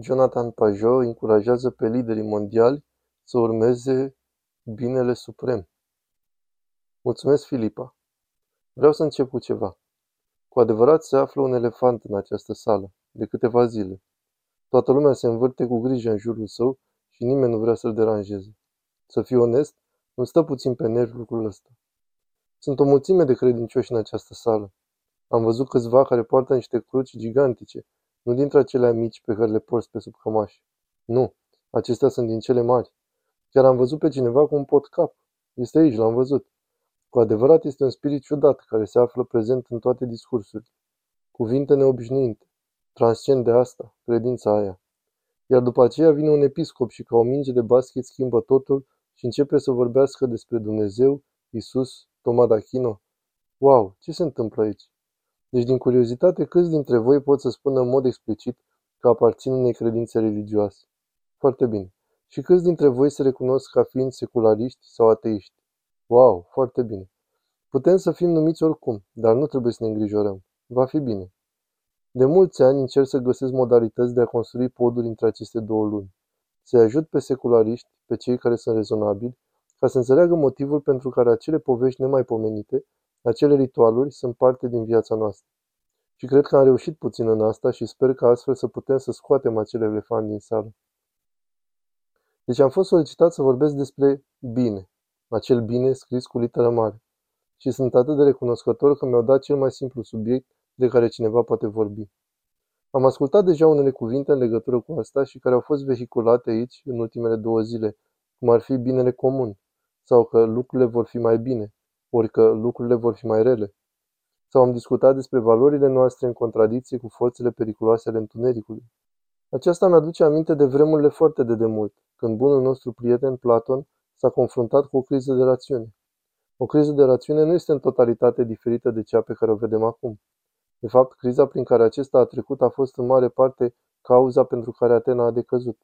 Jonathan Pajot încurajează pe liderii mondiali să urmeze binele suprem. Mulțumesc, Filipa. Vreau să încep cu ceva. Cu adevărat se află un elefant în această sală, de câteva zile. Toată lumea se învârte cu grijă în jurul său și nimeni nu vrea să-l deranjeze. Să fiu onest, îmi stă puțin pe nervi lucrul ăsta. Sunt o mulțime de credincioși în această sală. Am văzut câțiva care poartă niște cruci gigantice nu dintre acelea mici pe care le porți pe sub cămași. Nu, acestea sunt din cele mari. Chiar am văzut pe cineva cu un pot cap. Este aici, l-am văzut. Cu adevărat este un spirit ciudat care se află prezent în toate discursurile. Cuvinte neobișnuite. Transcend de asta, credința aia. Iar după aceea vine un episcop și ca o minge de basket schimbă totul și începe să vorbească despre Dumnezeu, Isus, Toma d'Achino. Wow, ce se întâmplă aici? Deci, din curiozitate, câți dintre voi pot să spună în mod explicit că aparțin unei credințe religioase? Foarte bine. Și câți dintre voi se recunosc ca fiind seculariști sau ateiști? Wow, foarte bine. Putem să fim numiți oricum, dar nu trebuie să ne îngrijorăm. Va fi bine. De mulți ani încerc să găsesc modalități de a construi poduri între aceste două lumi. Să ajut pe seculariști, pe cei care sunt rezonabili, ca să înțeleagă motivul pentru care acele povești nemaipomenite acele ritualuri sunt parte din viața noastră. Și cred că am reușit puțin în asta și sper că astfel să putem să scoatem acel elefant din sală. Deci am fost solicitat să vorbesc despre bine, acel bine scris cu literă mare. Și sunt atât de recunoscător că mi-au dat cel mai simplu subiect de care cineva poate vorbi. Am ascultat deja unele cuvinte în legătură cu asta și care au fost vehiculate aici în ultimele două zile, cum ar fi binele comun, sau că lucrurile vor fi mai bine, ori că lucrurile vor fi mai rele. Sau am discutat despre valorile noastre în contradicție cu forțele periculoase ale întunericului. Aceasta mi-aduce aminte de vremurile foarte de demult, când bunul nostru prieten Platon s-a confruntat cu o criză de rațiune. O criză de rațiune nu este în totalitate diferită de cea pe care o vedem acum. De fapt, criza prin care acesta a trecut a fost în mare parte cauza pentru care Atena a decăzut.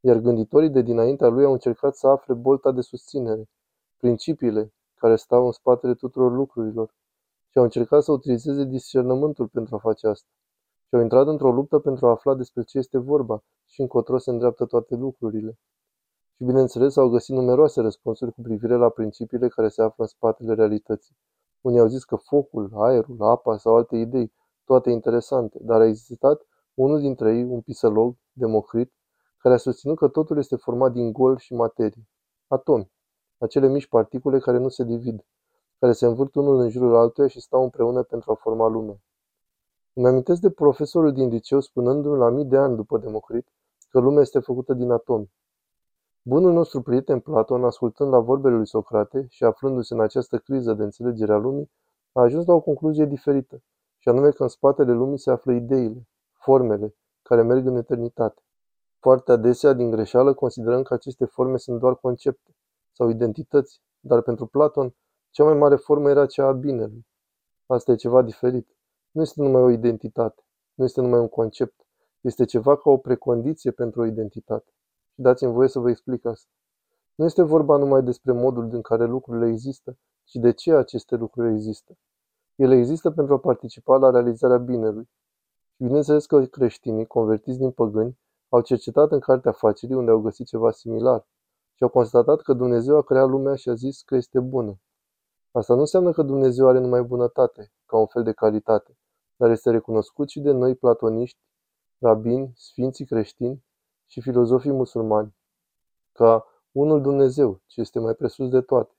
Iar gânditorii de dinaintea lui au încercat să afle bolta de susținere, principiile, care stau în spatele tuturor lucrurilor și au încercat să utilizeze discernământul pentru a face asta. Și au intrat într-o luptă pentru a afla despre ce este vorba și încotro se îndreaptă toate lucrurile. Și bineînțeles au găsit numeroase răspunsuri cu privire la principiile care se află în spatele realității. Unii au zis că focul, aerul, apa sau alte idei, toate interesante, dar a existat unul dintre ei, un pisălog, Democrit, care a susținut că totul este format din gol și materie, atomi acele mici particule care nu se divid, care se învârt unul în jurul altuia și stau împreună pentru a forma lumea. Îmi amintesc de profesorul din liceu spunându-mi la mii de ani după Democrit că lumea este făcută din atomi. Bunul nostru prieten Platon, ascultând la vorbele lui Socrate și aflându-se în această criză de înțelegere a lumii, a ajuns la o concluzie diferită, și anume că în spatele lumii se află ideile, formele, care merg în eternitate. Foarte adesea, din greșeală, considerăm că aceste forme sunt doar concepte, sau identități, dar pentru Platon, cea mai mare formă era cea a binelui. Asta e ceva diferit. Nu este numai o identitate, nu este numai un concept, este ceva ca o precondiție pentru o identitate. Și dați-mi voie să vă explic asta. Nu este vorba numai despre modul din care lucrurile există, ci de ce aceste lucruri există. Ele există pentru a participa la realizarea binelui. Și bineînțeles că creștinii, convertiți din păgâni, au cercetat în cartea afacerii unde au găsit ceva similar și au constatat că Dumnezeu a creat lumea și a zis că este bună. Asta nu înseamnă că Dumnezeu are numai bunătate, ca un fel de calitate, dar este recunoscut și de noi platoniști, rabini, sfinții creștini și filozofii musulmani, ca unul Dumnezeu, ce este mai presus de toate.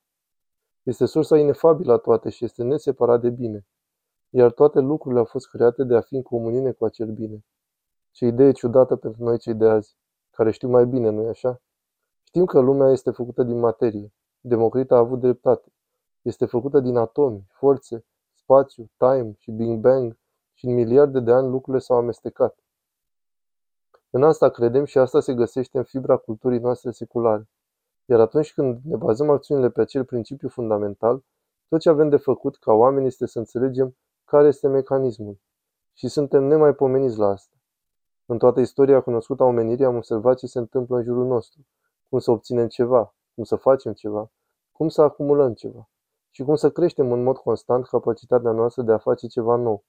Este sursa inefabilă a toate și este neseparat de bine, iar toate lucrurile au fost create de a fi în comuniune cu acel bine. Ce idee ciudată pentru noi cei de azi, care știu mai bine, nu-i așa? Știm că lumea este făcută din materie. Democrit a avut dreptate. Este făcută din atomi, forțe, spațiu, time și Big Bang și în miliarde de ani lucrurile s-au amestecat. În asta credem și asta se găsește în fibra culturii noastre seculare. Iar atunci când ne bazăm acțiunile pe acel principiu fundamental, tot ce avem de făcut ca oameni este să înțelegem care este mecanismul. Și suntem nemaipomeniți la asta. În toată istoria cunoscută a omenirii am observat ce se întâmplă în jurul nostru cum să obținem ceva, cum să facem ceva, cum să acumulăm ceva și cum să creștem în mod constant capacitatea noastră de a face ceva nou.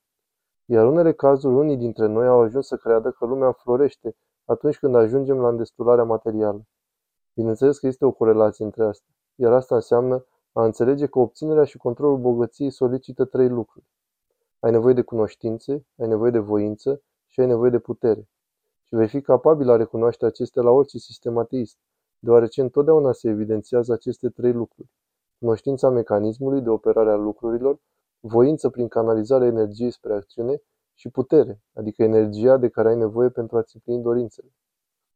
Iar în unele cazuri, unii dintre noi au ajuns să creadă că lumea florește atunci când ajungem la îndestularea materială. Bineînțeles că este o corelație între astea, iar asta înseamnă a înțelege că obținerea și controlul bogăției solicită trei lucruri. Ai nevoie de cunoștințe, ai nevoie de voință și ai nevoie de putere. Și vei fi capabil a recunoaște acestea la orice sistem ateist, deoarece întotdeauna se evidențiază aceste trei lucruri. Cunoștința mecanismului de operare a lucrurilor, voință prin canalizarea energiei spre acțiune și putere, adică energia de care ai nevoie pentru a-ți împlini dorințele.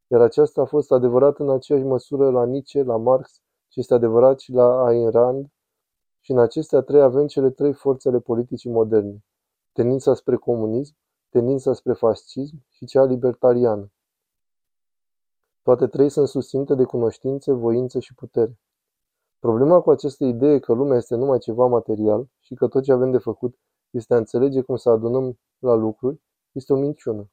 Iar aceasta a fost adevărat în aceeași măsură la Nietzsche, la Marx și este adevărat și la Ayn Rand, și în acestea trei avem cele trei forțe ale politicii moderne. Tendința spre comunism, tendința spre fascism și cea libertariană. Toate trei sunt susținute de cunoștințe, voință și putere. Problema cu această idee că lumea este numai ceva material și că tot ce avem de făcut este a înțelege cum să adunăm la lucruri, este o minciună.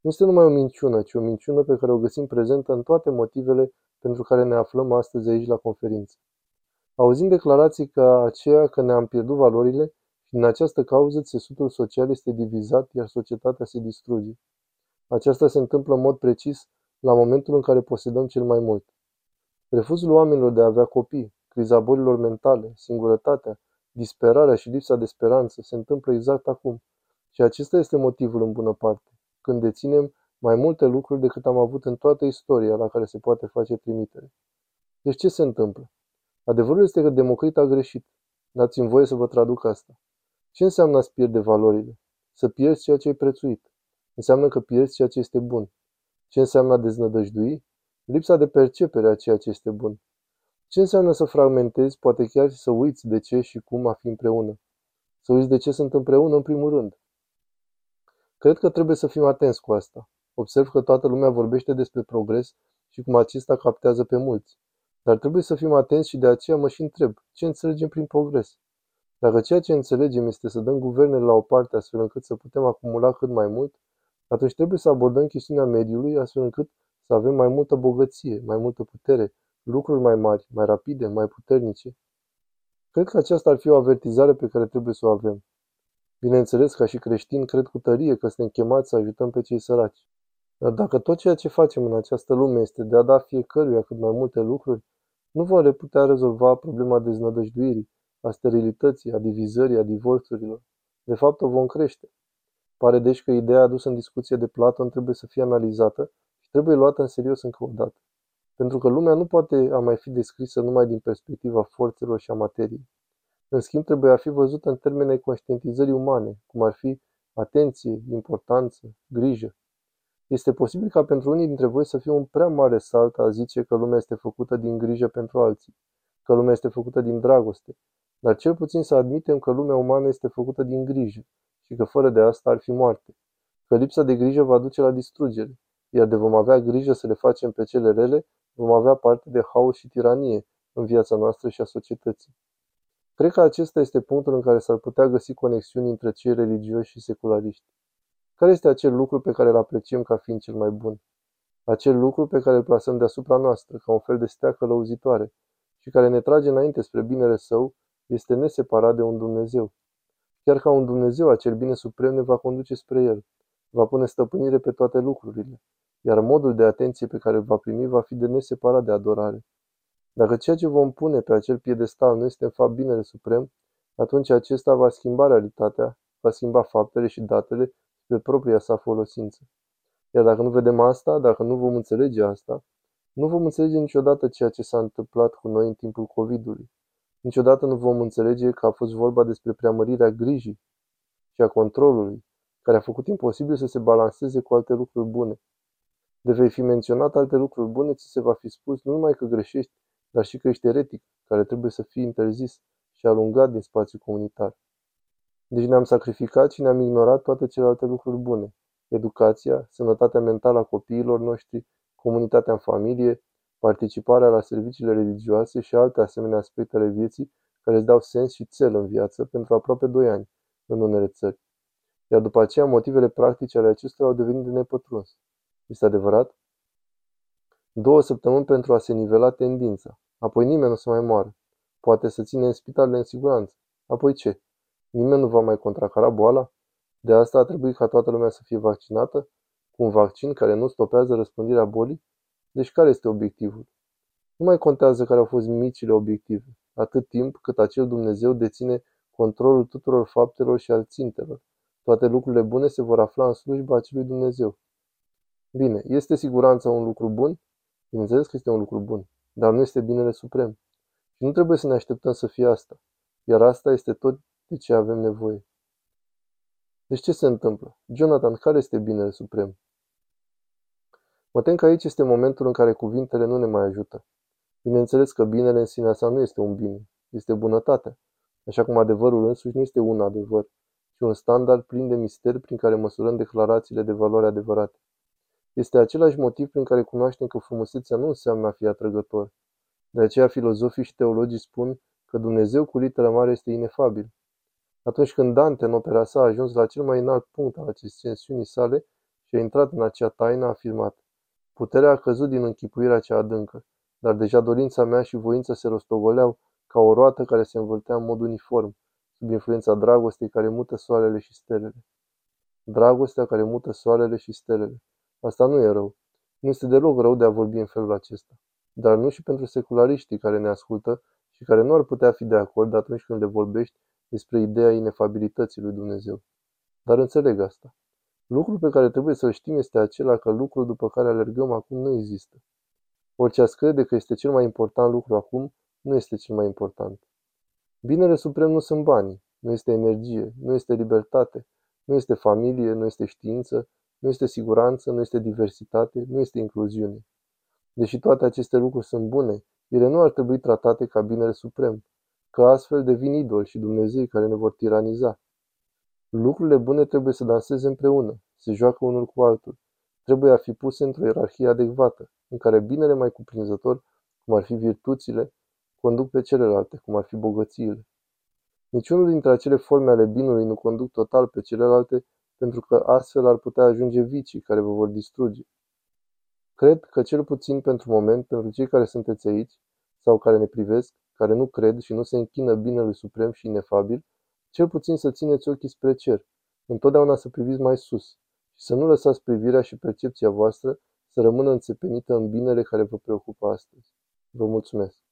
Nu este numai o minciună, ci o minciună pe care o găsim prezentă în toate motivele pentru care ne aflăm astăzi aici la conferință. Auzim declarații ca aceea că ne-am pierdut valorile și din această cauză țesutul social este divizat, iar societatea se distruge. Aceasta se întâmplă în mod precis la momentul în care posedăm cel mai mult. Refuzul oamenilor de a avea copii, criza bolilor mentale, singurătatea, disperarea și lipsa de speranță se întâmplă exact acum. Și acesta este motivul în bună parte, când deținem mai multe lucruri decât am avut în toată istoria la care se poate face trimitere. Deci ce se întâmplă? Adevărul este că Democrit a greșit. Dați-mi voie să vă traduc asta. Ce înseamnă a-ți pierde valorile? Să pierzi ceea ce ai prețuit. Înseamnă că pierzi ceea ce este bun. Ce înseamnă a deznădăjdui? Lipsa de percepere a ceea ce este bun. Ce înseamnă să fragmentezi, poate chiar și să uiți de ce și cum a fi împreună? Să uiți de ce sunt împreună în primul rând. Cred că trebuie să fim atenți cu asta. Observ că toată lumea vorbește despre progres și cum acesta captează pe mulți. Dar trebuie să fim atenți și de aceea mă și întreb, ce înțelegem prin progres? Dacă ceea ce înțelegem este să dăm guvernele la o parte astfel încât să putem acumula cât mai mult, atunci trebuie să abordăm chestiunea mediului astfel încât să avem mai multă bogăție, mai multă putere, lucruri mai mari, mai rapide, mai puternice. Cred că aceasta ar fi o avertizare pe care trebuie să o avem. Bineînțeles, ca și creștin, cred cu tărie că suntem chemați să ajutăm pe cei săraci. Dar dacă tot ceea ce facem în această lume este de a da fiecăruia cât mai multe lucruri, nu vom putea rezolva problema deznădăjduirii, a sterilității, a divizării, a divorțurilor. De fapt, o vom crește. Pare deci că ideea adusă în discuție de Platon trebuie să fie analizată și trebuie luată în serios încă o dată. Pentru că lumea nu poate a mai fi descrisă numai din perspectiva forțelor și a materiei. În schimb, trebuie a fi văzută în termenii conștientizării umane, cum ar fi atenție, importanță, grijă. Este posibil ca pentru unii dintre voi să fie un prea mare salt a zice că lumea este făcută din grijă pentru alții, că lumea este făcută din dragoste, dar cel puțin să admitem că lumea umană este făcută din grijă și că fără de asta ar fi moarte, că lipsa de grijă va duce la distrugere, iar de vom avea grijă să le facem pe cele rele, vom avea parte de haos și tiranie în viața noastră și a societății. Cred că acesta este punctul în care s-ar putea găsi conexiuni între cei religioși și seculariști. Care este acel lucru pe care îl apreciem ca fiind cel mai bun? Acel lucru pe care îl plasăm deasupra noastră, ca un fel de stea călăuzitoare, și care ne trage înainte spre binele său, este neseparat de un Dumnezeu. Chiar ca un Dumnezeu, acel bine suprem ne va conduce spre El, va pune stăpânire pe toate lucrurile, iar modul de atenție pe care îl va primi va fi de neseparat de adorare. Dacă ceea ce vom pune pe acel piedestal nu este în fapt binele suprem, atunci acesta va schimba realitatea, va schimba faptele și datele spre propria sa folosință. Iar dacă nu vedem asta, dacă nu vom înțelege asta, nu vom înțelege niciodată ceea ce s-a întâmplat cu noi în timpul COVID-ului. Niciodată nu vom înțelege că a fost vorba despre preamărirea grijii și a controlului, care a făcut imposibil să se balanceze cu alte lucruri bune. De vei fi menționat alte lucruri bune, ți se va fi spus nu numai că greșești, dar și că ești eretic, care trebuie să fie interzis și alungat din spațiul comunitar. Deci ne-am sacrificat și ne-am ignorat toate celelalte lucruri bune. Educația, sănătatea mentală a copiilor noștri, comunitatea în familie, participarea la serviciile religioase și alte asemenea aspecte ale vieții care îți dau sens și cel în viață pentru aproape 2 ani în unele țări. Iar după aceea, motivele practice ale acestora au devenit de nepătruns. Este adevărat? Două săptămâni pentru a se nivela tendința. Apoi nimeni nu o să mai moară. Poate să ține în spital în siguranță. Apoi ce? Nimeni nu va mai contracara boala? De asta a trebuit ca toată lumea să fie vaccinată cu un vaccin care nu stopează răspândirea bolii? Deci care este obiectivul? Nu mai contează care au fost micile obiective, atât timp cât acel Dumnezeu deține controlul tuturor faptelor și al țintelor. Toate lucrurile bune se vor afla în slujba acelui Dumnezeu. Bine, este siguranța un lucru bun? Bineînțeles că este un lucru bun, dar nu este binele suprem. Și nu trebuie să ne așteptăm să fie asta. Iar asta este tot de ce avem nevoie. Deci ce se întâmplă? Jonathan, care este binele suprem? Mă tem că aici este momentul în care cuvintele nu ne mai ajută. Bineînțeles că binele în sine sa nu este un bine, este bunătatea. Așa cum adevărul însuși nu este un adevăr, ci un standard plin de misteri prin care măsurăm declarațiile de valoare adevărate. Este același motiv prin care cunoaștem că frumusețea nu înseamnă a fi atrăgător. De aceea filozofii și teologii spun că Dumnezeu cu literă mare este inefabil. Atunci când Dante în opera sa a ajuns la cel mai înalt punct al ascensiunii sale și a intrat în acea taină, a afirmat Puterea a căzut din închipuirea cea adâncă, dar deja dorința mea și voința se rostogoleau ca o roată care se învârtea în mod uniform, sub influența dragostei care mută soarele și stelele. Dragostea care mută soarele și stelele. Asta nu e rău. Nu este deloc rău de a vorbi în felul acesta. Dar nu și pentru seculariștii care ne ascultă și care nu ar putea fi de acord atunci când le vorbești despre ideea inefabilității lui Dumnezeu. Dar înțeleg asta. Lucrul pe care trebuie să-l știm este acela că lucrul după care alergăm acum nu există. Orice ați crede că este cel mai important lucru acum, nu este cel mai important. Binele suprem nu sunt banii, nu este energie, nu este libertate, nu este familie, nu este știință, nu este siguranță, nu este diversitate, nu este incluziune. Deși toate aceste lucruri sunt bune, ele nu ar trebui tratate ca binele suprem, că astfel devin idoli și Dumnezei care ne vor tiraniza. Lucrurile bune trebuie să danseze împreună, se joacă unul cu altul. Trebuie a fi puse într-o ierarhie adecvată, în care binele mai cuprinzător, cum ar fi virtuțile, conduc pe celelalte, cum ar fi bogățiile. Niciunul dintre acele forme ale binului nu conduc total pe celelalte, pentru că astfel ar putea ajunge vicii care vă vor distruge. Cred că cel puțin pentru moment, pentru cei care sunteți aici, sau care ne privesc, care nu cred și nu se închină binelui suprem și inefabil, cel puțin să țineți ochii spre cer, întotdeauna să priviți mai sus și să nu lăsați privirea și percepția voastră să rămână înțepenită în binele care vă preocupă astăzi. Vă mulțumesc!